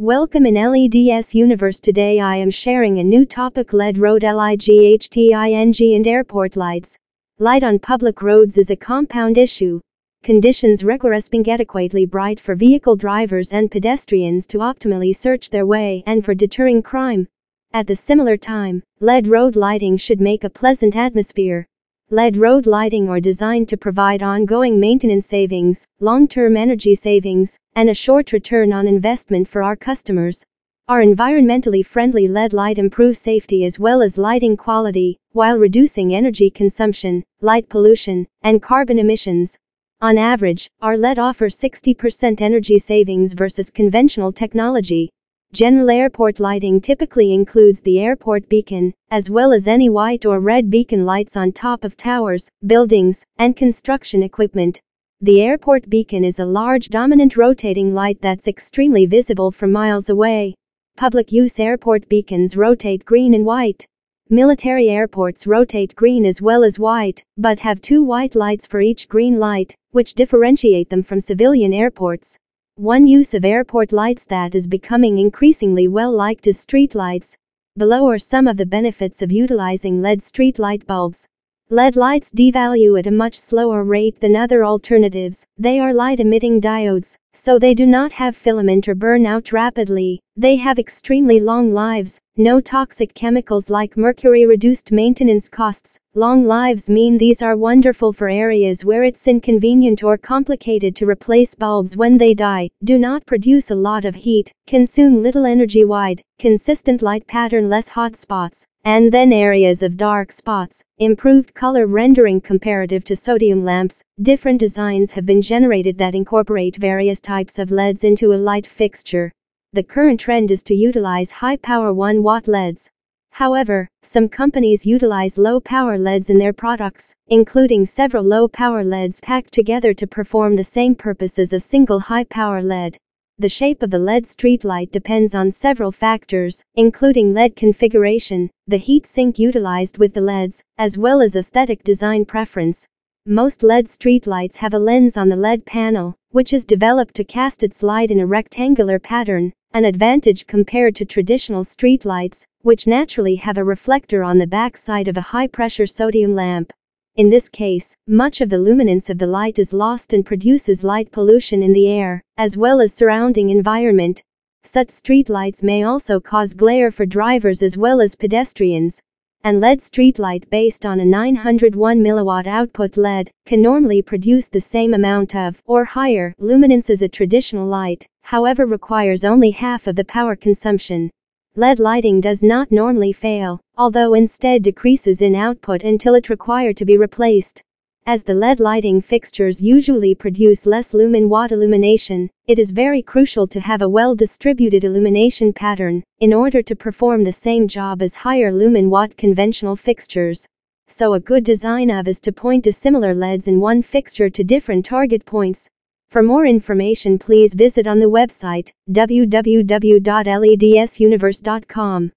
Welcome in LEDS universe. Today I am sharing a new topic LED road LIGHTING and airport lights. Light on public roads is a compound issue. Conditions require being adequately bright for vehicle drivers and pedestrians to optimally search their way and for deterring crime. At the similar time, LED road lighting should make a pleasant atmosphere. LED road lighting are designed to provide ongoing maintenance savings, long term energy savings, and a short return on investment for our customers. Our environmentally friendly LED light improves safety as well as lighting quality, while reducing energy consumption, light pollution, and carbon emissions. On average, our LED offers 60% energy savings versus conventional technology. General airport lighting typically includes the airport beacon, as well as any white or red beacon lights on top of towers, buildings, and construction equipment. The airport beacon is a large dominant rotating light that's extremely visible from miles away. Public use airport beacons rotate green and white. Military airports rotate green as well as white, but have two white lights for each green light, which differentiate them from civilian airports. One use of airport lights that is becoming increasingly well liked is street lights. Below are some of the benefits of utilizing LED street light bulbs. LED lights devalue at a much slower rate than other alternatives. They are light emitting diodes, so they do not have filament or burn out rapidly. They have extremely long lives, no toxic chemicals like mercury reduced maintenance costs. Long lives mean these are wonderful for areas where it's inconvenient or complicated to replace bulbs when they die, do not produce a lot of heat, consume little energy wide, consistent light pattern less hot spots, and then areas of dark spots, improved color rendering comparative to sodium lamps. Different designs have been generated that incorporate various types of LEDs into a light fixture. The current trend is to utilize high power 1 watt LEDs. However, some companies utilize low power LEDs in their products, including several low power LEDs packed together to perform the same purpose as a single high power LED. The shape of the LED streetlight depends on several factors, including LED configuration, the heat sink utilized with the LEDs, as well as aesthetic design preference. Most LED streetlights have a lens on the LED panel, which is developed to cast its light in a rectangular pattern, an advantage compared to traditional streetlights, which naturally have a reflector on the backside of a high pressure sodium lamp. In this case, much of the luminance of the light is lost and produces light pollution in the air, as well as surrounding environment. Such streetlights may also cause glare for drivers as well as pedestrians, and LED streetlight based on a 901 mW output LED can normally produce the same amount of or higher luminance as a traditional light, however requires only half of the power consumption. LED lighting does not normally fail, although instead decreases in output until it required to be replaced. As the LED lighting fixtures usually produce less lumen watt illumination, it is very crucial to have a well distributed illumination pattern in order to perform the same job as higher lumen watt conventional fixtures. So, a good design of is to point to similar LEDs in one fixture to different target points. For more information, please visit on the website www.ledsuniverse.com.